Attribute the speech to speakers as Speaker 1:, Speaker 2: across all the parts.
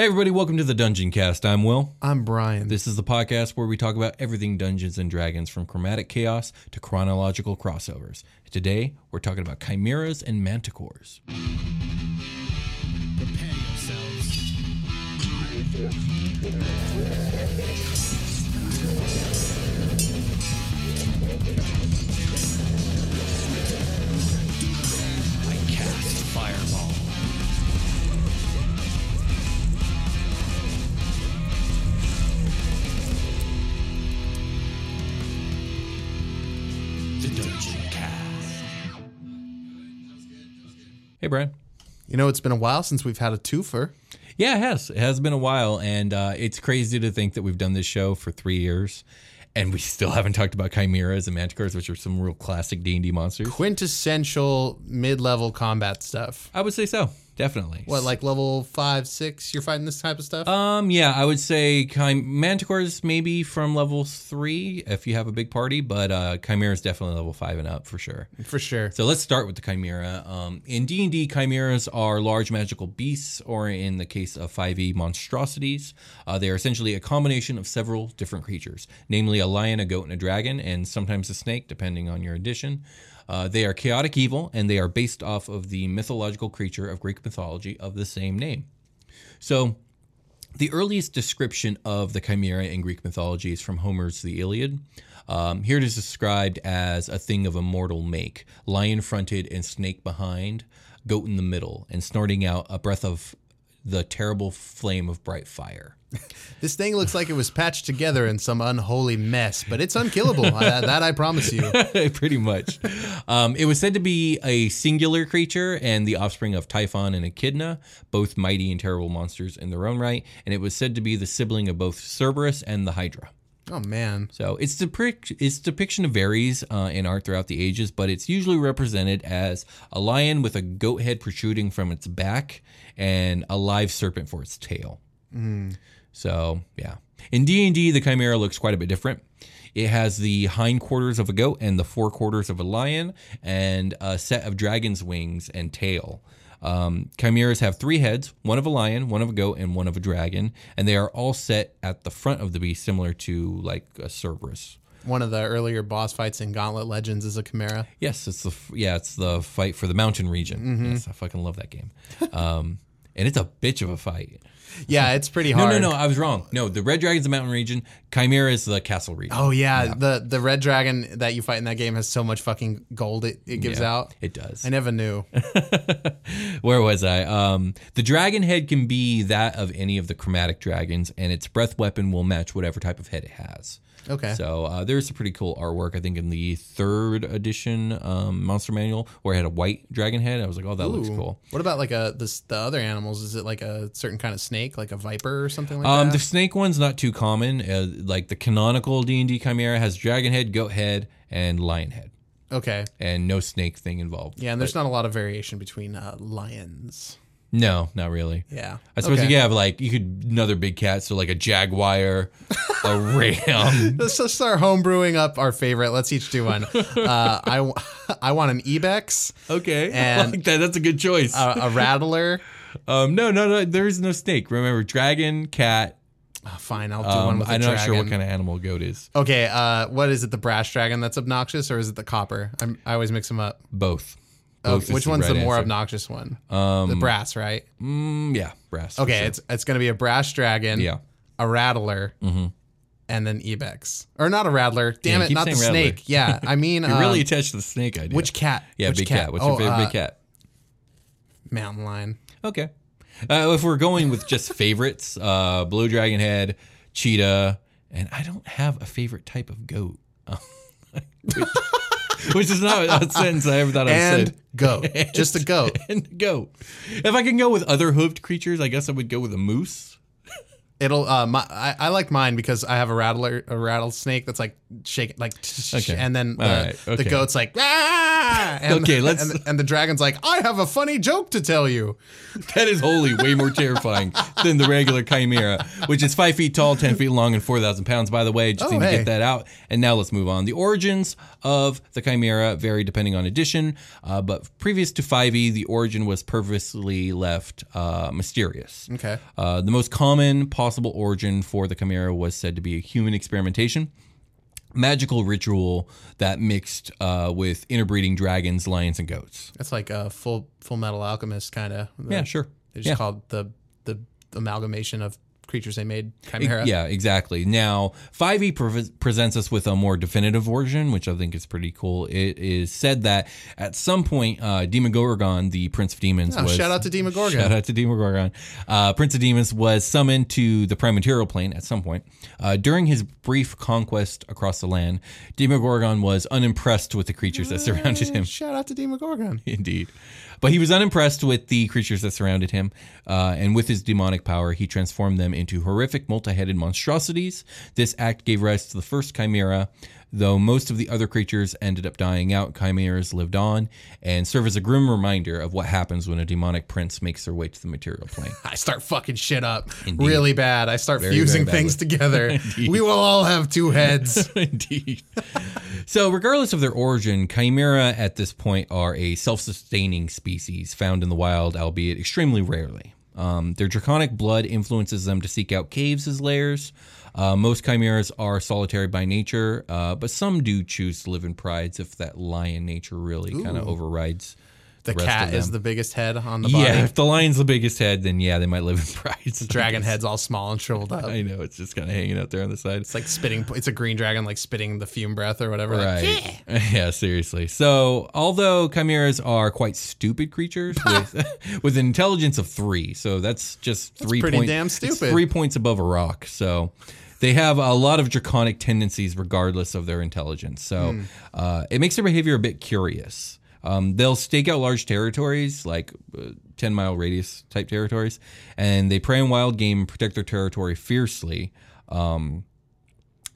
Speaker 1: Hey everybody, welcome to the Dungeoncast. I'm Will.
Speaker 2: I'm Brian.
Speaker 1: This is the podcast where we talk about everything Dungeons and Dragons from chromatic chaos to chronological crossovers. Today, we're talking about chimeras and manticores.
Speaker 3: Prepare yourselves.
Speaker 1: Hey Brian.
Speaker 2: You know, it's been a while since we've had a twofer.
Speaker 1: Yeah, it has. It has been a while, and uh, it's crazy to think that we've done this show for three years, and we still haven't talked about chimeras and manticores, which are some real classic D and D monsters.
Speaker 4: quintessential mid-level combat stuff.
Speaker 1: I would say so, definitely.
Speaker 4: What, like level five, six? You're fighting this type of stuff?
Speaker 1: Um, yeah, I would say chim- manticores maybe from level three if you have a big party, but uh, chimera is definitely level five and up for sure.
Speaker 4: For sure.
Speaker 1: So let's start with the chimera. Um, in D and D, chimeras are large magical beasts, or in the case of 5e, monstrosities. Uh, they are essentially a combination of several different creatures, namely a lion, a goat, and a dragon, and sometimes a snake, depending on your edition. Uh, they are chaotic evil, and they are based off of the mythological creature of Greek mythology of the same name. So, the earliest description of the chimera in Greek mythology is from Homer's The Iliad. Um, here it is described as a thing of immortal make, lion fronted and snake behind, goat in the middle, and snorting out a breath of the terrible flame of bright fire.
Speaker 4: This thing looks like it was patched together in some unholy mess, but it's unkillable. I, that I promise you.
Speaker 1: Pretty much. Um, it was said to be a singular creature and the offspring of Typhon and Echidna, both mighty and terrible monsters in their own right. And it was said to be the sibling of both Cerberus and the Hydra.
Speaker 4: Oh man.
Speaker 1: So its depict its depiction varies uh, in art throughout the ages, but it's usually represented as a lion with a goat head protruding from its back and a live serpent for its tail. So yeah, in D and D, the chimera looks quite a bit different. It has the hindquarters of a goat and the forequarters of a lion, and a set of dragon's wings and tail. Um, chimeras have three heads: one of a lion, one of a goat, and one of a dragon, and they are all set at the front of the beast, similar to like a Cerberus.
Speaker 4: One of the earlier boss fights in Gauntlet Legends is a chimera.
Speaker 1: Yes, it's the yeah, it's the fight for the mountain region. Yes, I fucking love that game. Um, and it's a bitch of a fight.
Speaker 4: Yeah, it's pretty hard.
Speaker 1: no, no, no. I was wrong. No, the red dragon's the mountain region. Chimera is the castle region.
Speaker 4: Oh yeah, the the red dragon that you fight in that game has so much fucking gold it, it gives
Speaker 1: Yeah,
Speaker 4: out.
Speaker 1: It does.
Speaker 4: I never knew.
Speaker 1: Where was I? Um, the dragon head can be that of any of the chromatic dragons, and its breath weapon will match whatever type of head it has.
Speaker 4: Okay.
Speaker 1: So uh, there's some pretty cool artwork, I think, in the third edition um, monster manual where it had a white dragon head. I was like, oh, that looks cool.
Speaker 4: What about like a this, the other animals? Is it like a certain kind of snake, like a viper or something like
Speaker 1: Um,
Speaker 4: that?
Speaker 1: the snake one's not too common. Uh, like the canonical D and D chimera has dragon head, goat head, and lion head,
Speaker 4: okay.
Speaker 1: and no snake thing involved.
Speaker 4: Yeah, and there's not a lot of variation between uh, lions.
Speaker 1: No, not really.
Speaker 4: Yeah.
Speaker 1: I suppose
Speaker 4: Okay.
Speaker 1: you could have like you could another big cat, so like a jaguar, a ram.
Speaker 4: Let's just start homebrewing up our favorite. Let's each do one. Uh, I, w- I want an Ibex,
Speaker 1: Okay,
Speaker 4: And-
Speaker 1: I like that. That's a good choice.
Speaker 4: a, a Rattler.
Speaker 1: um, no, no, no. There is no snake. Remember, dragon, cat.
Speaker 4: Oh, fine, I'll do one
Speaker 1: Um,
Speaker 4: with a
Speaker 1: I'm
Speaker 4: dragon.
Speaker 1: not sure what kind of animal a goat is.
Speaker 4: Okay, uh, what is it? The brass dragon that's obnoxious, or is it the copper? I'm, I always mix them up.
Speaker 1: Both.
Speaker 4: Oh,
Speaker 1: Both is
Speaker 4: which one's
Speaker 1: right
Speaker 4: the more
Speaker 1: answer.
Speaker 4: obnoxious one? the brass, right?
Speaker 1: Mm, yeah, brass.
Speaker 4: Okay,
Speaker 1: sure.
Speaker 4: it's it's gonna be a brass dragon,
Speaker 1: Yeah.
Speaker 4: a rattler, and then Ibex, or not a rattler. Damn
Speaker 1: Yeah,
Speaker 4: it, not the
Speaker 1: rattler.
Speaker 4: snake. Yeah, I mean,
Speaker 1: You're really
Speaker 4: um,
Speaker 1: attached to the snake idea.
Speaker 4: which cat?
Speaker 1: Yeah,
Speaker 4: Which
Speaker 1: big cat. What's
Speaker 4: Oh,
Speaker 1: your favorite
Speaker 4: uh,
Speaker 1: big cat?
Speaker 4: Mountain lion.
Speaker 1: Okay. Uh, if we're going with just favorites, uh, blue dragon head, cheetah, and I don't have a favorite type of goat. which, is not a sentence I ever thought I'd
Speaker 4: And goat, just a goat.
Speaker 1: And goat. If I can go with other hoofed creatures, I guess I would go with a moose.
Speaker 4: It'll. Uh, my, I, I like mine because I have a rattler, a rattlesnake that's like shaking, like,
Speaker 1: Okay.
Speaker 4: and then the,
Speaker 1: All right.
Speaker 4: the goat's like, ah! and,
Speaker 1: Okay, let's-
Speaker 4: and, and the dragon's like, I have a funny joke to tell you.
Speaker 1: That is wholly way more terrifying than the regular chimera, which is five feet tall, ten feet long, and four thousand pounds. By the way, just
Speaker 4: Oh,
Speaker 1: need to get that out. And now let's move on. The origins of the chimera vary depending on edition, uh, but previous to 5e, the origin was purposely left uh, mysterious.
Speaker 4: Okay.
Speaker 1: Uh, the most common possible origin for the chimera was said to be a human experimentation. Magical ritual that mixed uh, with interbreeding dragons, lions, and goats.
Speaker 4: That's like a full Fullmetal Alchemist kind of.
Speaker 1: Yeah, sure.
Speaker 4: They just
Speaker 1: Yeah.
Speaker 4: called the the amalgamation of creatures they made chimera.
Speaker 1: Yeah, exactly. Now, 5e pre- presents us with a more definitive version, which I think is pretty cool. It is said that at some point, uh, Demogorgon, the Prince of Demons,
Speaker 4: Oh,
Speaker 1: was
Speaker 4: shout out to Demogorgon.
Speaker 1: Shout out to Demogorgon. Uh, Prince of Demons was summoned to the prime material plane at some point. Uh, during his brief conquest across the land, Demogorgon was unimpressed with the creatures that surrounded him.
Speaker 4: Shout out to Demogorgon.
Speaker 1: Indeed. But he was unimpressed with the creatures that surrounded him, uh, and with his demonic power, he transformed them into horrific multi headed monstrosities. This act gave rise to the first chimera. Though most of the other creatures ended up dying out, chimeras lived on and serve as a grim reminder of what happens when a demonic prince makes their way to the material plane.
Speaker 4: I start fucking shit up
Speaker 1: Indeed.
Speaker 4: really bad. I start
Speaker 1: Very,
Speaker 4: fusing
Speaker 1: very
Speaker 4: things together. we will all have two heads.
Speaker 1: Indeed. so, regardless of their origin, chimera at this point are a self sustaining species found in the wild, albeit extremely rarely. Um, their draconic blood influences them to seek out caves as lairs. Uh, most chimeras are solitary by nature, uh, but some do choose to live in prides if that lion nature really kind of overrides
Speaker 4: The cat is the biggest head on the body.
Speaker 1: Yeah, if the lion's the biggest head, then yeah, they might live in prides.
Speaker 4: Dragon head's all small and shriveled up.
Speaker 1: I know, it's just kind of hanging out there on the side.
Speaker 4: It's like spitting. It's a green dragon, like spitting the fume breath or whatever. like,
Speaker 1: Right. yeah, seriously. So, although chimeras are quite stupid creatures with with an intelligence of three, so that's just three
Speaker 4: pretty
Speaker 1: points.
Speaker 4: damn stupid.
Speaker 1: three points above a rock. So. They have a lot of draconic tendencies, regardless of their intelligence. So
Speaker 4: Hmm.
Speaker 1: uh, it makes their behavior a bit curious. Um, they'll stake out large territories, like uh, 10 mile radius type territories, and they prey on wild game and protect their territory fiercely. Um,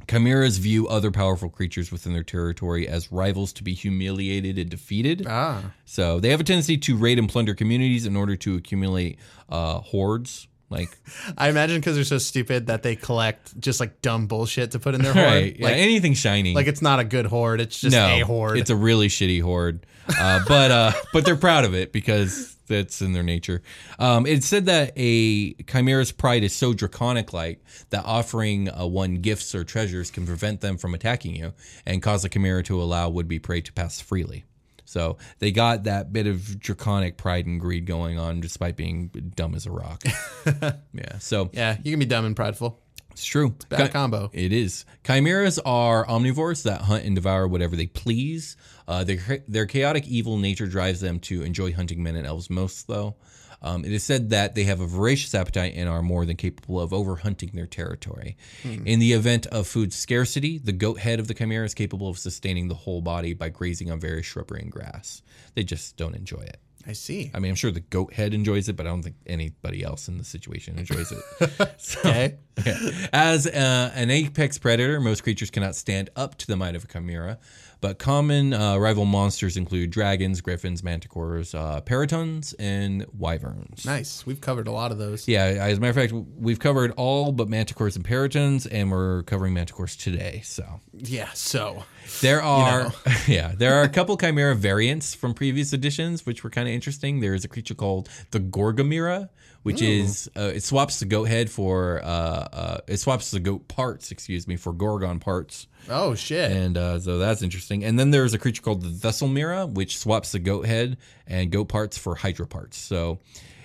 Speaker 1: Chimeras view other powerful creatures within their territory as rivals to be humiliated and defeated.
Speaker 4: ah,
Speaker 1: So they have a tendency to raid and plunder communities in order to accumulate uh, hordes. Like,
Speaker 4: I imagine because they're so stupid that they collect just like dumb bullshit to put in their horde.
Speaker 1: right, yeah,
Speaker 4: Like,
Speaker 1: anything shiny.
Speaker 4: like it's not a good horde. It's just
Speaker 1: no,
Speaker 4: a horde.
Speaker 1: It's a really shitty horde, uh, but uh, but they're proud of it because that's in their nature. Um, it said that a chimera's pride is so draconic-like that offering uh, one gifts or treasures can prevent them from attacking you and cause the chimera to allow would-be prey to pass freely. So they got that bit of draconic pride and greed going on, despite being dumb as a rock. yeah, so
Speaker 4: yeah, you can be dumb and prideful.
Speaker 1: it's true.
Speaker 4: Bad
Speaker 1: Chi-
Speaker 4: combo.
Speaker 1: It is. Chimeras are omnivores that hunt and devour whatever they please. Uh, their, their chaotic evil nature drives them to enjoy hunting men and elves most, though. Um, it is said that they have a voracious appetite and are more than capable of overhunting their territory. In the event of food scarcity, the goat head of the chimera is capable of sustaining the whole body by grazing on various shrubbery and grass. They just don't enjoy it.
Speaker 4: I see.
Speaker 1: I mean, I'm sure the goat head enjoys it, but I don't think anybody else in the situation enjoys it. So-
Speaker 4: Okay.
Speaker 1: yeah. As uh, an apex predator, most creatures cannot stand up to the might of a chimera, But common uh, rival monsters include dragons, griffins, manticores, uh, peritons, and wyverns.
Speaker 4: Nice. We've covered a lot of those.
Speaker 1: Yeah, as a matter of fact, we've covered all but manticores and peritons, and we're covering manticores today. So
Speaker 4: Yeah. So
Speaker 1: there are,
Speaker 4: know.
Speaker 1: yeah, there are a couple chimera variants from previous editions, which were kind of interesting. There is a creature called the Gorgimera, which is uh, it swaps the goat head for uh, uh, it swaps the goat parts, excuse me, for Gorgon parts,
Speaker 4: oh shit.
Speaker 1: and uh, so that's interesting. And then there's a creature called the Thessalmera, which swaps the goat head and goat parts for Hydra parts. So.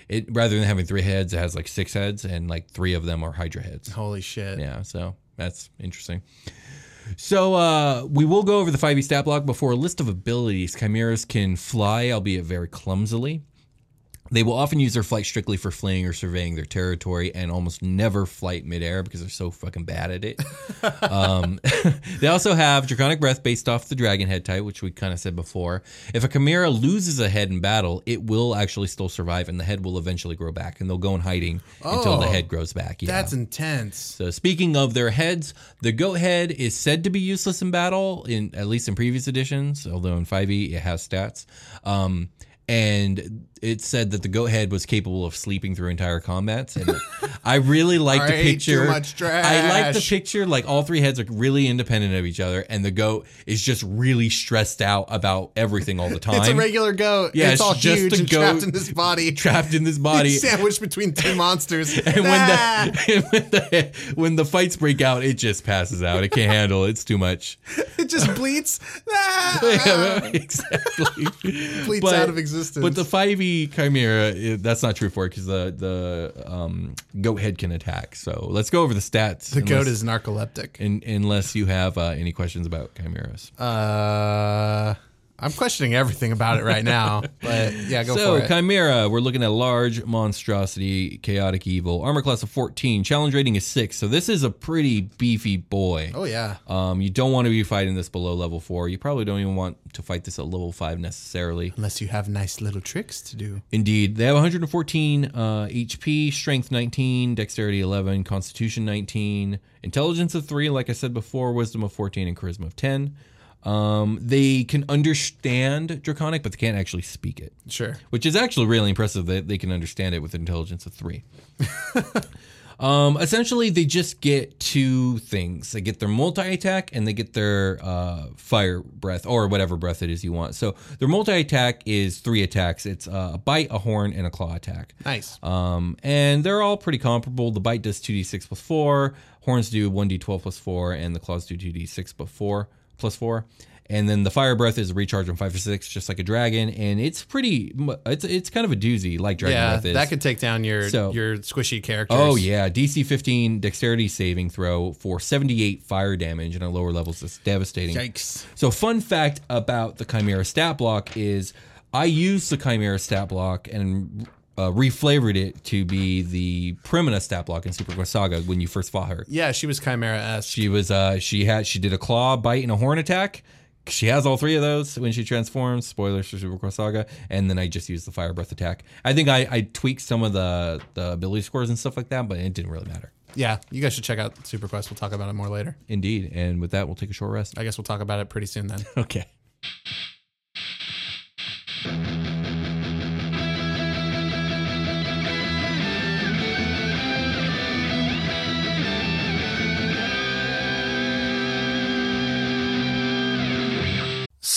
Speaker 1: It, rather than having three heads, it has like six heads, and like three of them are Hydra heads.
Speaker 4: Holy shit.
Speaker 1: Yeah, so that's interesting. So uh, we will go over the 5e stat block before a list of abilities. Chimeras can fly, albeit very clumsily. They will often use their flight strictly for fleeing or surveying their territory and almost never flight midair because they're so fucking bad at it. um, they also have Draconic Breath based off the Dragon Head type, which we kind of said before. If a Chimera loses a head in battle, it will actually still survive and the head will eventually grow back and they'll go in hiding until the
Speaker 4: Oh,
Speaker 1: head grows back. Yeah.
Speaker 4: That's intense.
Speaker 1: So speaking of their heads, the goat head is said to be useless in battle, in at least in previous editions. Although in 5e it has stats, um, and it said that the goat head was capable of sleeping through entire combats. And I really like the picture. I like the picture. Like all three heads are really independent of each other, and the goat is just really stressed out about everything all the time.
Speaker 4: It's a regular goat.
Speaker 1: Yeah,
Speaker 4: it's,
Speaker 1: it's
Speaker 4: all
Speaker 1: just
Speaker 4: huge
Speaker 1: a
Speaker 4: and trapped in this body.
Speaker 1: trapped in this body.
Speaker 4: Sandwiched between two monsters.
Speaker 1: And when
Speaker 4: Ah!
Speaker 1: the, when the when the fights break out, it just passes out. It can't handle. it. It's too much.
Speaker 4: it just bleats. Ah!
Speaker 1: exactly.
Speaker 4: Bleats
Speaker 1: But-
Speaker 4: out of existence.
Speaker 1: But the five E chimera, it- that's not true for it because the the um, goat head can attack. So let's go over the stats.
Speaker 4: the goat is narcoleptic.
Speaker 1: in, unless you have uh, any questions about chimeras.
Speaker 4: Uh, I'm questioning everything about it right now. But yeah, go
Speaker 1: so
Speaker 4: for it.
Speaker 1: chimera, we're looking at large monstrosity, chaotic evil, armor class of 14, challenge rating is six. So this is a pretty beefy boy.
Speaker 4: oh yeah.
Speaker 1: Um, you don't want to be fighting this below level four. You probably don't even want to fight this at level five necessarily.
Speaker 4: Unless you have nice little tricks to do.
Speaker 1: Indeed, they have 114 uh, HP, Strength 19, Dexterity 11, Constitution 19, Intelligence of three, like I said before, Wisdom of 14, and Charisma of 10. Um, they can understand Draconic, but they can't actually speak it,
Speaker 4: Sure.
Speaker 1: which is actually really impressive that they can understand it with Intelligence of three. Um, essentially, they just get two things. They get their multi attack and they get their uh, fire breath or whatever breath it is you want. So their multi attack is three attacks. It's uh, a bite, a horn, and a claw attack.
Speaker 4: Nice.
Speaker 1: Um, and they're all pretty comparable. The bite does 2d6 plus 4, horns do 1d12 plus 4, and the claws do 2d6 plus 4 plus 4. And then the fire breath is a recharge on 5 or 6, just like a dragon. And it's pretty, it's it's kind of a doozy, like Dragon
Speaker 4: yeah,
Speaker 1: Breath is.
Speaker 4: that could take down your
Speaker 1: So-
Speaker 4: your squishy characters.
Speaker 1: Oh yeah, DC 15 dexterity saving throw for 78 fire damage and at lower levels is devastating.
Speaker 4: Yikes.
Speaker 1: So fun fact about the Chimera stat block is I used the Chimera stat block and uh, reflavored it to be the Primina stat block in Superquest Saga when you first fought her.
Speaker 4: Yeah, she was Chimera S.
Speaker 1: She was uh she had she did a claw, bite, and a horn attack. She has all three of those when she transforms. Spoilers for Superquest Saga, and then I just used the fire breath attack. I think I, I tweaked some of the the ability scores and stuff like that, but it didn't really matter.
Speaker 4: Yeah, you guys should check out Superquest. We'll talk about it more later.
Speaker 1: Indeed. And with that, we'll take a short rest.
Speaker 4: I guess we'll talk about it pretty soon then.
Speaker 1: Okay.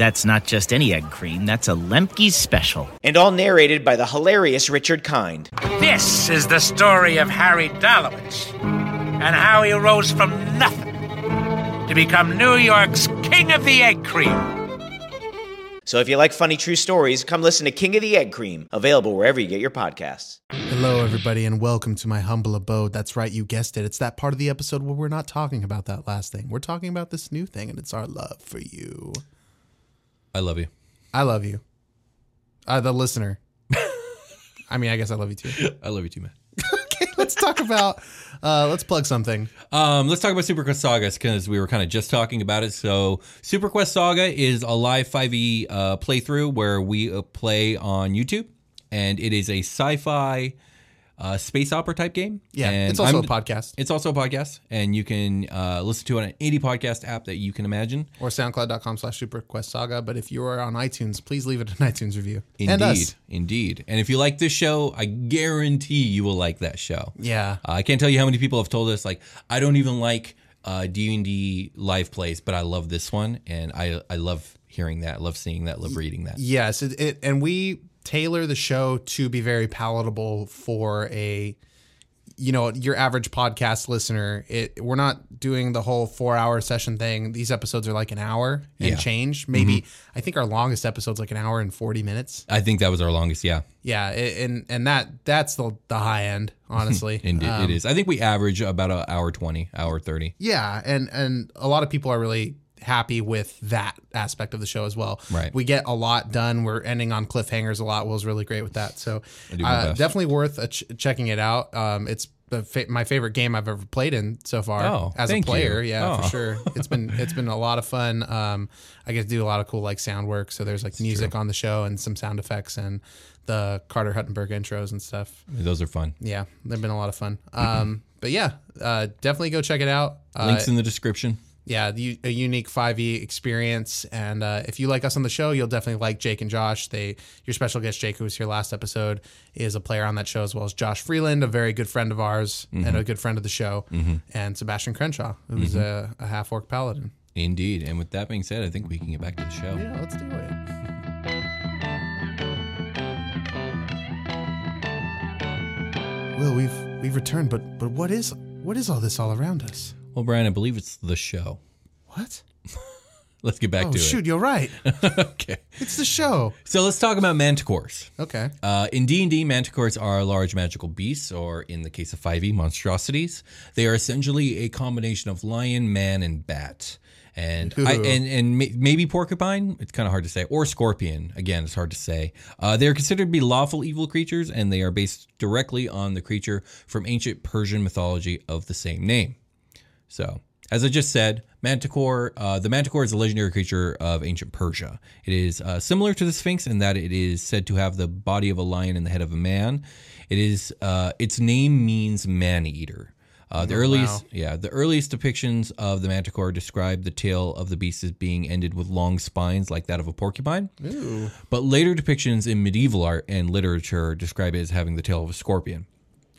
Speaker 5: That's not just any egg cream, that's a Lemke's special.
Speaker 6: and all narrated by the hilarious Richard Kind.
Speaker 7: This is the story of Harry Dalowitz and how he rose from nothing to become New York's King of the Egg Cream.
Speaker 6: So if you like funny true stories, come listen to King of the Egg Cream, available wherever you get your podcasts.
Speaker 4: Hello, everybody, and welcome to my humble abode. That's right, you guessed it. It's that part of the episode where we're not talking about that last thing. We're talking about this new thing, and it's our love for you.
Speaker 1: I love you.
Speaker 4: I love you. Uh, the listener. I mean, I guess I love you too.
Speaker 1: I love you too, man.
Speaker 4: okay, let's talk about, uh, let's plug something.
Speaker 1: Um, let's talk about Superquest Saga because we were kind of just talking about it. So, Superquest Saga is a live 5e uh, playthrough where we uh, play on YouTube, and it is a sci-fi uh, space opera type game.
Speaker 4: Yeah,
Speaker 1: and
Speaker 4: it's also
Speaker 1: I'm-
Speaker 4: a podcast.
Speaker 1: It's also a podcast, and you can uh, listen to it on any podcast app that you can imagine.
Speaker 4: Or soundcloud.com slash superquest saga. But if you are on iTunes, please leave it an iTunes review.
Speaker 1: Indeed,
Speaker 4: And
Speaker 1: indeed. And if you like this show, I guarantee you will like that show.
Speaker 4: Yeah.
Speaker 1: Uh, I can't tell you how many people have told us like I don't even like uh, D and D live plays, but I love this one, and I I love hearing that, love seeing that, love reading that.
Speaker 4: Yes, it, it and we tailor the show to be very palatable for a you know your average podcast listener. It we're not doing the whole four hour session thing. These episodes are like an hour and
Speaker 1: Yeah.
Speaker 4: change. Maybe I think our longest episode's like an hour and forty minutes.
Speaker 1: I think that was our longest. Yeah,
Speaker 4: Yeah, a- and and that that's the the high end, honestly.
Speaker 1: indeed,
Speaker 4: Um,
Speaker 1: it is. I think we average about an hour twenty, hour thirty.
Speaker 4: Yeah, and and a lot of people are really happy with that aspect of the show as well.
Speaker 1: Right.
Speaker 4: We get a lot done. We're ending on cliffhangers a lot. Will's really great with that. So
Speaker 1: I do my
Speaker 4: uh, definitely worth ch- checking it out. Um, it's the fa- my favorite game I've ever played in so far
Speaker 1: Oh,
Speaker 4: as a
Speaker 1: thank you.
Speaker 4: player. Yeah,
Speaker 1: Oh.
Speaker 4: for sure. It's been it's been a lot of fun. Um, I get to do a lot of cool like sound work. So there's like music on the show and some sound effects and the Carter Huttenberg intros and stuff.
Speaker 1: Those are fun.
Speaker 4: Yeah, they've been a lot of fun. Um, but yeah, uh, definitely go check it out. Uh,
Speaker 1: Links in the description.
Speaker 4: Yeah, the, a unique 5e experience. And uh, if you like us on the show, you'll definitely like Jake and Josh. They your special guest Jake, who was here last episode, is a player on that show as well as Josh Freeland, a very good friend of ours mm-hmm. and a good friend of the show, mm-hmm. and Sebastian Crenshaw, who's mm-hmm. a, a half orc paladin.
Speaker 1: Indeed. And with that being said, I think we can get back to the show.
Speaker 4: Yeah, let's do it. Will we've we've returned, but but what is what is all this all around us?
Speaker 1: Well, Brian, I believe it's the show.
Speaker 4: What?
Speaker 1: Let's get back to it.
Speaker 4: Oh
Speaker 1: to
Speaker 4: shoot, you're right.
Speaker 1: okay.
Speaker 4: It's the show.
Speaker 1: So let's talk about manticores.
Speaker 4: Okay.
Speaker 1: Uh, in D&D, manticores are large magical beasts, or in the case of 5e, monstrosities. They are essentially a combination of lion, man, and bat. And I, and and maybe porcupine. It's kind of hard to say, or scorpion. Again, it's hard to say. Uh, they are considered to be lawful evil creatures, and they are based directly on the creature from ancient Persian mythology of the same name. So, as I just said, Manticore, uh, the Manticore is a legendary creature of ancient Persia. It is uh, similar to the Sphinx in that it is said to have the body of a lion and the head of a man. It is uh, its name means man eater. Uh, the earliest, yeah, the earliest depictions of the Manticore describe the tail of the beast as being ended with long spines like that of a porcupine. But later depictions in medieval art and literature describe it as having the tail of a scorpion.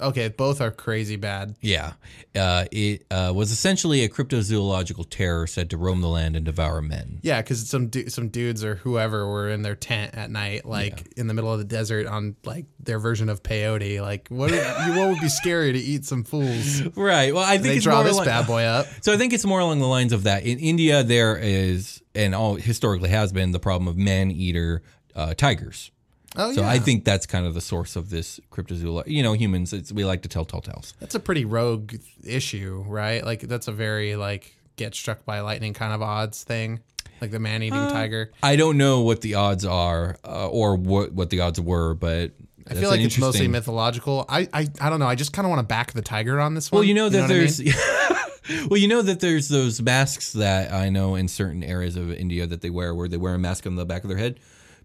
Speaker 4: Okay, both are crazy bad.
Speaker 1: Yeah. Uh, it uh, was essentially a cryptozoological terror said to roam the land and devour men.
Speaker 4: Yeah, because some du- some dudes or whoever were in their tent at night, like in the middle of the desert, on like their version of peyote. Like, what you what would be scary to eat some fools?
Speaker 1: Right. Well, I
Speaker 4: And
Speaker 1: think
Speaker 4: they
Speaker 1: it's
Speaker 4: draw
Speaker 1: more
Speaker 4: this
Speaker 1: like-
Speaker 4: bad boy up.
Speaker 1: So I think it's more along the lines of that. In India, there is, and all historically has been, the problem of man-eater uh, tigers.
Speaker 4: Oh
Speaker 1: so
Speaker 4: yeah,
Speaker 1: I think that's kind of the source of this cryptozoology. You know, humans, it's, we like to tell tall tales.
Speaker 4: that's a pretty rogue issue, right? Like that's a very like get struck by lightning kind of odds thing, like the man eating
Speaker 1: Uh,
Speaker 4: tiger.
Speaker 1: I don't know what the odds are uh, or what, what the odds were, but
Speaker 4: I feel like it's mostly mythological. I, I I don't know. I just kind of want to back the tiger on this one.
Speaker 1: Well, you know that
Speaker 4: what I
Speaker 1: there's.
Speaker 4: mean?
Speaker 1: well, you know that there's those masks that I know in certain areas of India that they wear, where they wear a mask on the back of their head,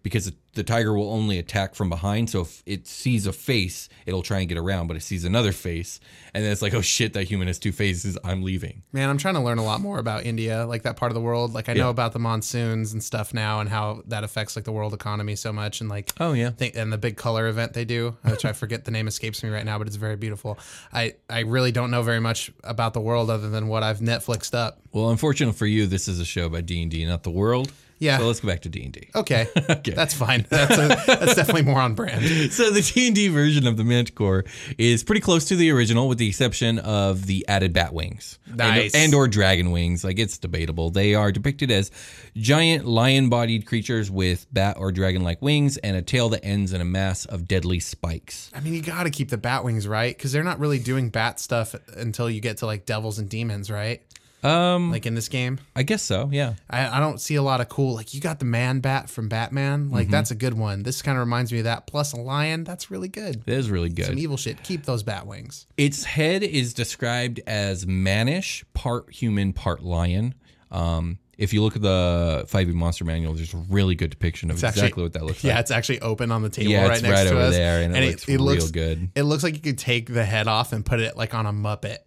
Speaker 1: because the tiger will only attack from behind. So if it sees a face, it'll try and get around, but it sees another face, and then it's like, oh shit, that human has two faces. I'm leaving.
Speaker 4: Man, I'm trying to learn a lot more about India, like that part of the world. Like I know about the monsoons and stuff now, and how that affects like the world economy so much, and like
Speaker 1: Oh yeah,
Speaker 4: think, and the big color event they do, which I forget the name escapes me right now, but it's very beautiful. I I really don't know very much about the world other than what I've Netflixed up.
Speaker 1: Well, unfortunately for you, this is a show about D and D, not the world.
Speaker 4: Yeah.
Speaker 1: So let's go back to D and D.
Speaker 4: Okay, that's fine. That's a, that's definitely more on brand.
Speaker 1: So the D and D version of the Manticore is pretty close to the original, with the exception of the added bat wings,
Speaker 4: Nice.
Speaker 1: and, and or dragon wings. Like it's debatable. They are depicted as giant lion-bodied creatures with bat or dragon-like wings and a tail that ends in a mass of deadly spikes.
Speaker 4: I mean, you got to keep the bat wings right because they're not really doing bat stuff until you get to like devils and demons, right?
Speaker 1: Um,
Speaker 4: Like in this game.
Speaker 1: I guess so. Yeah.
Speaker 4: I, I don't see a lot of cool. Like you got the man bat from Batman. Like
Speaker 1: Mhm.
Speaker 4: that's a good one. This kind of reminds me of that. Plus a lion. That's really good.
Speaker 1: It is really good.
Speaker 4: Some evil shit. Keep those bat wings.
Speaker 1: Its head is described as mannish, part human, part lion. Um, if you look at the 5e Monster Manual, there's a really good depiction of exactly
Speaker 4: actually-
Speaker 1: what that looks like Yeah,
Speaker 4: it's actually open on the table
Speaker 1: Yeah,
Speaker 4: right
Speaker 1: it's
Speaker 4: next
Speaker 1: right
Speaker 4: to
Speaker 1: over
Speaker 4: us.
Speaker 1: there, and it looks real good.
Speaker 4: It looks like you could take the head off and put it like on a Muppet.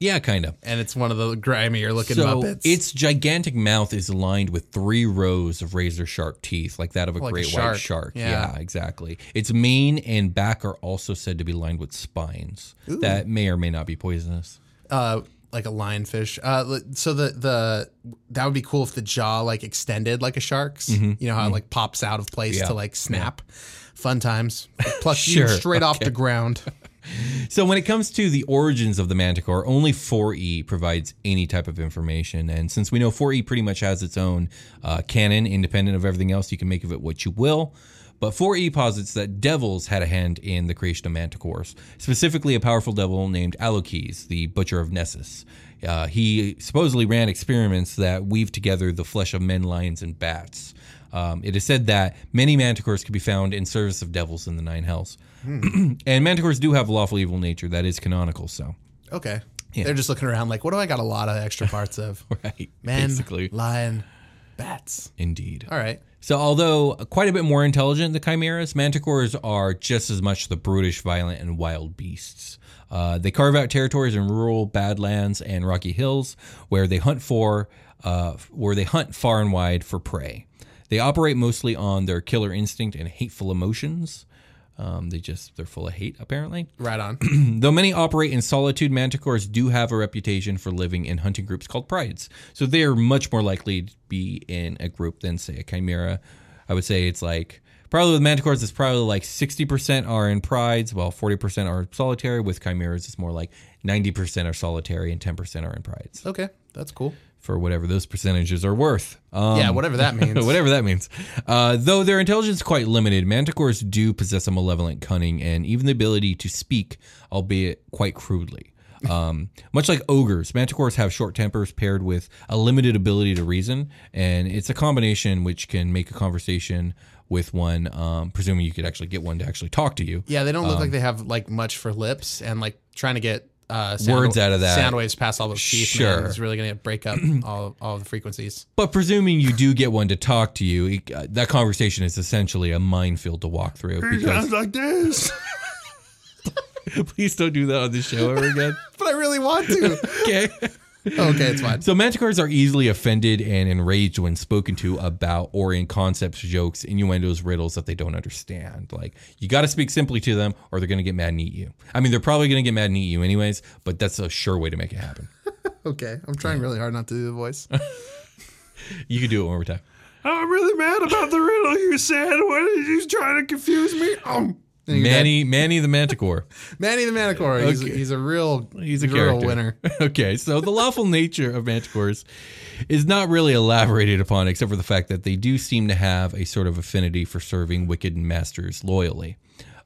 Speaker 1: Yeah, kind of.
Speaker 4: And it's one of the grimier looking
Speaker 1: so
Speaker 4: Muppets.
Speaker 1: its gigantic mouth is lined with three rows of razor sharp teeth, like that of a
Speaker 4: Like a
Speaker 1: great
Speaker 4: shark.
Speaker 1: white shark.
Speaker 4: Yeah.
Speaker 1: exactly. Its mane and back are also said to be lined with spines
Speaker 4: Ooh.
Speaker 1: that may or may not be poisonous.
Speaker 4: uh like a lionfish. Uh so the the that would be cool if the jaw like extended like a shark's.
Speaker 1: Mhm.
Speaker 4: You know how
Speaker 1: Mhm.
Speaker 4: it like pops out of place
Speaker 1: Yeah.
Speaker 4: to like snap. Fun times. Pluck
Speaker 1: Sure.
Speaker 4: you straight off the ground.
Speaker 1: So when it comes to the origins of the Manticore, only 4E provides any type of information. And since we know 4E pretty much has its own uh, canon, independent of everything else, you can make of it what you will. But 4E posits that devils had a hand in the creation of manticores, specifically a powerful devil named Alokes, the Butcher of Nessus. Uh, he supposedly ran experiments that weave together the flesh of men, lions, and bats. Um, it is said that many manticores could be found in service of devils in the Nine Hells.
Speaker 4: Hmm.
Speaker 1: and manticores do have a lawful evil nature that is canonical. So,
Speaker 4: Okay.
Speaker 1: Yeah.
Speaker 4: They're just looking around like, what do I got a lot of extra parts of?
Speaker 1: right,
Speaker 4: Man,
Speaker 1: basically,
Speaker 4: lion, bats.
Speaker 1: indeed.
Speaker 4: All right.
Speaker 1: So, although quite a bit more intelligent than chimeras, manticores are just as much the brutish, violent, and wild beasts. Uh, they carve out territories in rural badlands and rocky hills where they hunt for, uh, where they hunt far and wide for prey. They operate mostly on their killer instinct and hateful emotions. Um, they just they're full of hate apparently.
Speaker 4: Right on.
Speaker 1: Though many operate in solitude, manticores do have a reputation for living in hunting groups called prides. So they are much more likely to be in a group than, say, a chimera. I would say it's like probably with manticores, it's probably like 60% are in prides, while 40% are solitary. With chimeras, it's more like 90% are solitary and 10% are in prides.
Speaker 4: Okay. That's cool.
Speaker 1: For whatever those percentages are worth. Um,
Speaker 4: Yeah, whatever that means.
Speaker 1: whatever that means. Uh, though their intelligence is quite limited, manticores do possess a malevolent cunning and even the ability to speak, albeit quite crudely. Um, much like ogres, manticores have short tempers paired with a limited ability to reason, and it's a combination which can make a conversation with one, um, presuming you could actually get one to actually talk to you.
Speaker 4: Yeah, they don't look
Speaker 1: Um,
Speaker 4: like they have like much for lips and like trying to get uh,
Speaker 1: Words out of that.
Speaker 4: sound waves past all those teeth.
Speaker 1: Sure.
Speaker 4: man, is really going to break up all all the frequencies.
Speaker 1: But presuming you do get one to talk to you, it- uh, that conversation is essentially a minefield to walk through. Because
Speaker 4: like this,
Speaker 1: please don't do that on the show ever again.
Speaker 4: but I really want to.
Speaker 1: okay.
Speaker 4: okay, it's fine.
Speaker 1: So manticores are easily offended and enraged when spoken to about or in concepts, jokes, innuendos, riddles that they don't understand. Like you got to speak simply to them, or they're going to get mad and eat you. I mean, they're probably going to get mad and eat you anyways, but that's a sure way to make it happen.
Speaker 4: Okay, I'm trying really hard not to do the voice.
Speaker 1: You can do it one more time.
Speaker 4: I'm really mad about the riddle you said. What are you trying to confuse me? Um,
Speaker 1: Manny, Manny the Manticore.
Speaker 4: Manny the Manticore. He's,
Speaker 1: Okay.
Speaker 4: he's a real,
Speaker 1: He's a
Speaker 4: real
Speaker 1: character.
Speaker 4: winner.
Speaker 1: okay, so the lawful nature of manticores is not really elaborated upon, except for the fact that they do seem to have a sort of affinity for serving wicked masters loyally.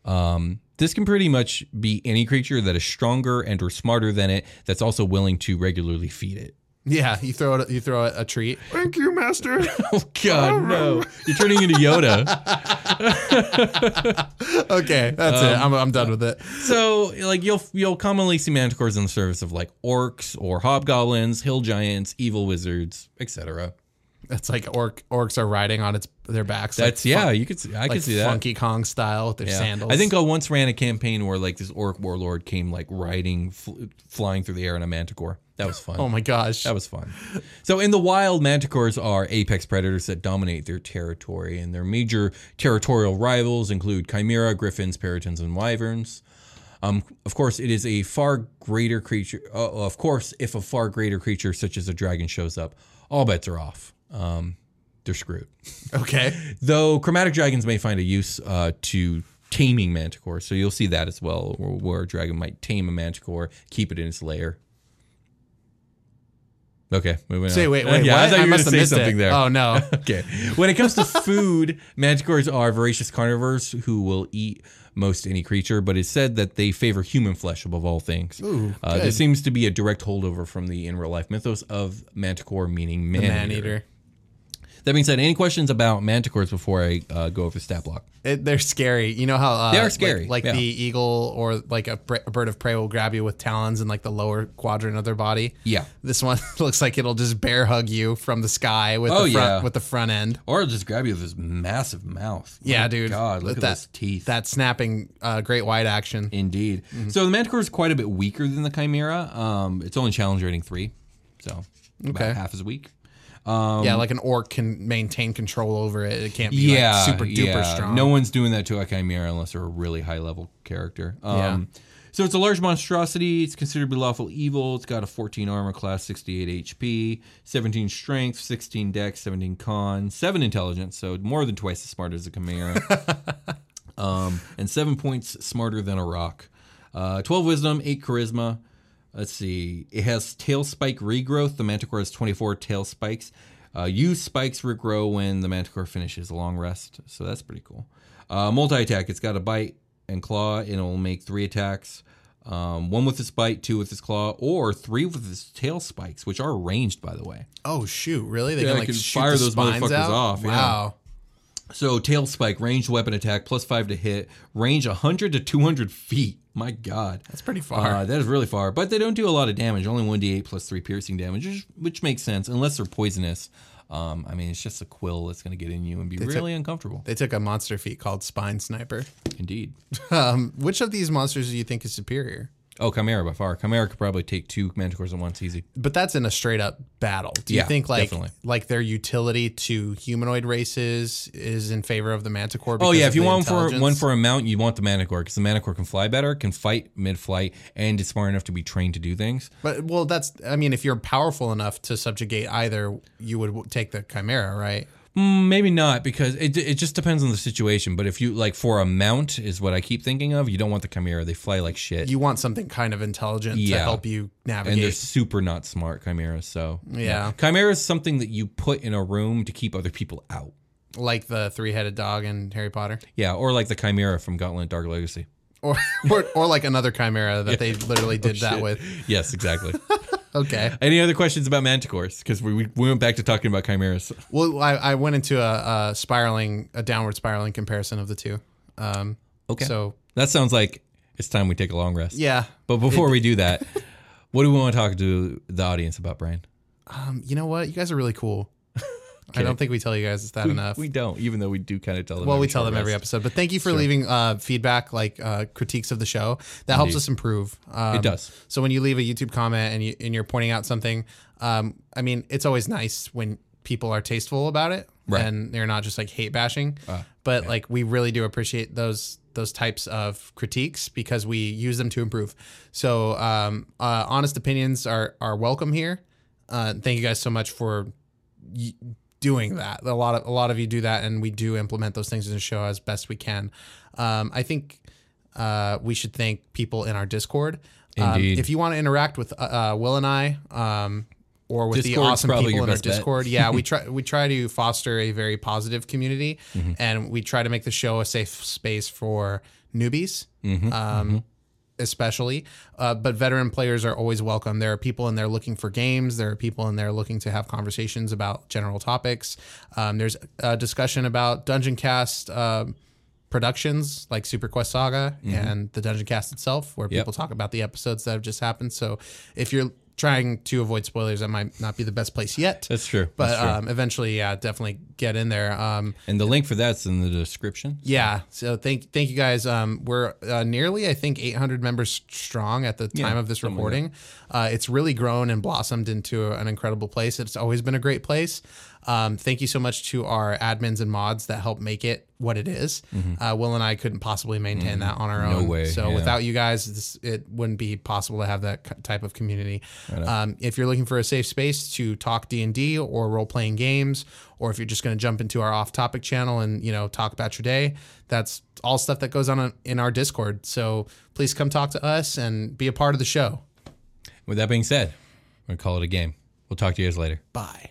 Speaker 1: Um, this can pretty much be any creature that is stronger and or smarter than it that's also willing to regularly feed it.
Speaker 4: Yeah, you throw it. You throw a, a treat. Thank you, master.
Speaker 1: Oh God, no! You're turning into Yoda.
Speaker 4: okay, that's it.
Speaker 1: Um,
Speaker 4: I'm, I'm done with it.
Speaker 1: So, like you'll you'll commonly see manticores in the service of like orcs or hobgoblins, hill giants, evil wizards, etc.
Speaker 4: It's like orc orcs are riding on its their backs.
Speaker 1: That's
Speaker 4: like
Speaker 1: yeah,
Speaker 4: fun-
Speaker 1: you could see, I
Speaker 4: like
Speaker 1: could see that.
Speaker 4: Funky Kong style with their
Speaker 1: Yeah.
Speaker 4: sandals.
Speaker 1: I think I once ran a campaign where like this orc warlord came like riding, fl- flying through the air in a manticore. That was fun.
Speaker 4: Oh my gosh.
Speaker 1: That was fun. So in the wild, manticores are apex predators that dominate their territory, and their major territorial rivals include chimera, griffins, peritons, and wyverns. Um, of course, it is a far greater creature. Uh, of course, if a far greater creature such as a dragon shows up, all bets are off. Um, they're screwed.
Speaker 4: Okay.
Speaker 1: Though chromatic dragons may find a use uh, to taming manticore, so you'll see that as well, where, where a dragon might tame a manticore, keep it in its lair. Okay, moving
Speaker 4: Say,
Speaker 1: on.
Speaker 4: wait, wait,
Speaker 1: yeah, I
Speaker 4: what?
Speaker 1: thought
Speaker 4: I
Speaker 1: you were
Speaker 4: must
Speaker 1: going
Speaker 4: have
Speaker 1: to say
Speaker 4: missed it.
Speaker 1: something there.
Speaker 4: Oh, no.
Speaker 1: okay. When it comes to food, manticores are voracious carnivores who will eat most any creature, but it's said that they favor human flesh above all things.
Speaker 4: Ooh,
Speaker 1: uh,
Speaker 4: good.
Speaker 1: this seems to be a direct holdover from the in real life mythos of manticore, meaning man,
Speaker 4: man eater.
Speaker 1: That being said, any questions about manticores before I uh, go over stat block?
Speaker 4: It, they're scary. You know how uh,
Speaker 1: They are scary,
Speaker 4: Like,
Speaker 1: yeah.
Speaker 4: the eagle or like a, a bird of prey will grab you with talons in like the lower quadrant of their body.
Speaker 1: Yeah.
Speaker 4: This one looks like it'll just bear hug you from the sky with
Speaker 1: Oh,
Speaker 4: the front
Speaker 1: yeah.
Speaker 4: with the front end.
Speaker 1: Or it'll just grab you with this massive mouth.
Speaker 4: Yeah,
Speaker 1: My
Speaker 4: dude.
Speaker 1: God, look at
Speaker 4: that,
Speaker 1: those teeth.
Speaker 4: That snapping uh, great white action.
Speaker 1: Indeed. So the manticore is quite a bit weaker than the chimera. Um, it's only challenge rating three, so about half as weak. Um,
Speaker 4: yeah, like an orc can maintain control over it. It can't be
Speaker 1: yeah,
Speaker 4: like super duper
Speaker 1: yeah.
Speaker 4: strong.
Speaker 1: No one's doing that to a chimera unless they're a really high level character. Um, So it's a large monstrosity. It's considered to be lawful evil. It's got a 14 armor class, 68 HP, 17 strength, 16 dex, 17 con, 7 intelligence, so more than twice as smart as a chimera. um, and 7 points smarter than a rock. Uh, 12 wisdom, 8 charisma. Let's see. It has tail spike regrowth. The manticore has 24 tail spikes. Uh, use spikes regrow when the manticore finishes a long rest. So that's pretty cool. Uh, Multi attack. It's got a bite and claw, and it'll make three attacks. Um, one with its bite, two with its claw, or three with its tail spikes, which are ranged, by the way.
Speaker 4: Oh shoot! Really? They
Speaker 1: Yeah,
Speaker 4: can like
Speaker 1: can fire those motherfuckers
Speaker 4: out?
Speaker 1: off, yeah. So tail spike, ranged weapon attack, plus five to hit, range 100 to 200 feet. My God,
Speaker 4: that's pretty far.
Speaker 1: Uh, that is really far, but they don't do a lot of damage. Only one d8 plus three piercing damage, which, which makes sense unless they're poisonous. Um, I mean, it's just a quill that's going to get in you and be
Speaker 4: They took-
Speaker 1: really uncomfortable.
Speaker 4: They took a monster feat called Spine Sniper.
Speaker 1: Indeed.
Speaker 4: Um, which of these monsters do you think is superior?
Speaker 1: Oh, Chimera by far. Chimera could probably take two manticores at once, easy.
Speaker 4: But that's in a straight up battle. Do you
Speaker 1: Yeah,
Speaker 4: think like
Speaker 1: definitely.
Speaker 4: like their utility to humanoid races is in favor of the Manticore?
Speaker 1: Oh yeah, if you want for one for a mount, you want the Manticore because the Manticore can fly better, can fight mid-flight, and is smart enough to be trained to do things.
Speaker 4: But well, that's I mean, if you're powerful enough to subjugate either, you would take the Chimera, right?
Speaker 1: Mm, maybe not because it it just depends on the situation. But if you like for a mount is what I keep thinking of. You don't want the Chimera; they fly like shit.
Speaker 4: You want something kind of intelligent to help you navigate.
Speaker 1: and they're super not smart chimeras. So
Speaker 4: Yeah.
Speaker 1: chimera is something that you put in a room to keep other people out.
Speaker 4: like the three-headed dog in Harry Potter,
Speaker 1: Yeah, or like the chimera from Gauntlet Dark Legacy.
Speaker 4: or or, or like another Chimera that they literally did that
Speaker 1: Oh, Shit.
Speaker 4: with.
Speaker 1: Yes, exactly.
Speaker 4: Okay.
Speaker 1: Any other questions about manticores? Because we, we went back to talking about chimeras.
Speaker 4: Well, I, I went into a, a spiraling, a downward spiraling comparison of the two. Um,
Speaker 1: Okay.
Speaker 4: So
Speaker 1: That sounds like it's time we take a long rest.
Speaker 4: Yeah.
Speaker 1: But before we do that, what do we want to talk to the audience about, Brian?
Speaker 4: um, you know what? You guys are really cool. I don't think we tell you guys it's that
Speaker 1: we,
Speaker 4: enough.
Speaker 1: We don't, even though we do kind of tell them.
Speaker 4: well, we tell them every episode. But thank you for
Speaker 1: Sure.
Speaker 4: leaving uh, feedback, like uh, critiques of the show. That helps us improve. Um,
Speaker 1: It does.
Speaker 4: So when you leave a YouTube comment and you and you're pointing out something, um, I mean, it's always nice when people are tasteful about it
Speaker 1: Right. Uh,
Speaker 4: and they're not just like hate bashing. but like we really do appreciate those those types of critiques because we use them to improve. So um, uh, honest opinions are are welcome here. Uh, thank you guys so much for y- doing that. A lot of a lot of you do that, and we do implement those things in the show as best we can. Um, I think uh, we should thank people in our Discord. Um,
Speaker 1: Indeed.
Speaker 4: if you want to interact with uh, uh, Will and I, um, or with the awesome people in our. Discord, yeah, we try we try to foster a very positive community,
Speaker 1: Mm-hmm.
Speaker 4: and we try to make the show a safe space for newbies.
Speaker 1: Mhm,
Speaker 4: Um, especially. Uh, but veteran players are always welcome. There are people in there looking for games. There are people in there looking to have conversations about general topics. Um, there's a discussion about Dungeoncast um productions like Superquest Saga
Speaker 1: Mhm.
Speaker 4: and the Dungeoncast itself, where
Speaker 1: Yep.
Speaker 4: people talk about the episodes that have just happened. So if you're trying to avoid spoilers, that might not be the best place yet.
Speaker 1: That's true.
Speaker 4: But
Speaker 1: That's true.
Speaker 4: Um, eventually, yeah, definitely get in there. Um,
Speaker 1: and the link for that's in the description.
Speaker 4: yeah. So thank thank you guys. Um, we're uh, nearly I think 800 members strong at the
Speaker 1: Yeah,
Speaker 4: time of this
Speaker 1: like
Speaker 4: recording. uh, it's really grown and blossomed into an incredible place. It's always been a great place. Um, thank you so much to our admins and mods that help make it what it is.
Speaker 1: Mhm.
Speaker 4: Uh, Will and I couldn't possibly maintain
Speaker 1: Mhm.
Speaker 4: that on our
Speaker 1: No
Speaker 4: own.
Speaker 1: way,
Speaker 4: So
Speaker 1: yeah.
Speaker 4: without you guys, this, it wouldn't be possible to have that type of community. Um, if you're looking for a safe space to talk D and D or role playing games, or if you're just going to jump into our off topic channel and you know talk about your day, that's all stuff that goes on in our Discord. So please come talk to us and be a part of the show.
Speaker 1: With that being said, we're gonna call it a game. We'll talk to you guys later.
Speaker 4: Bye.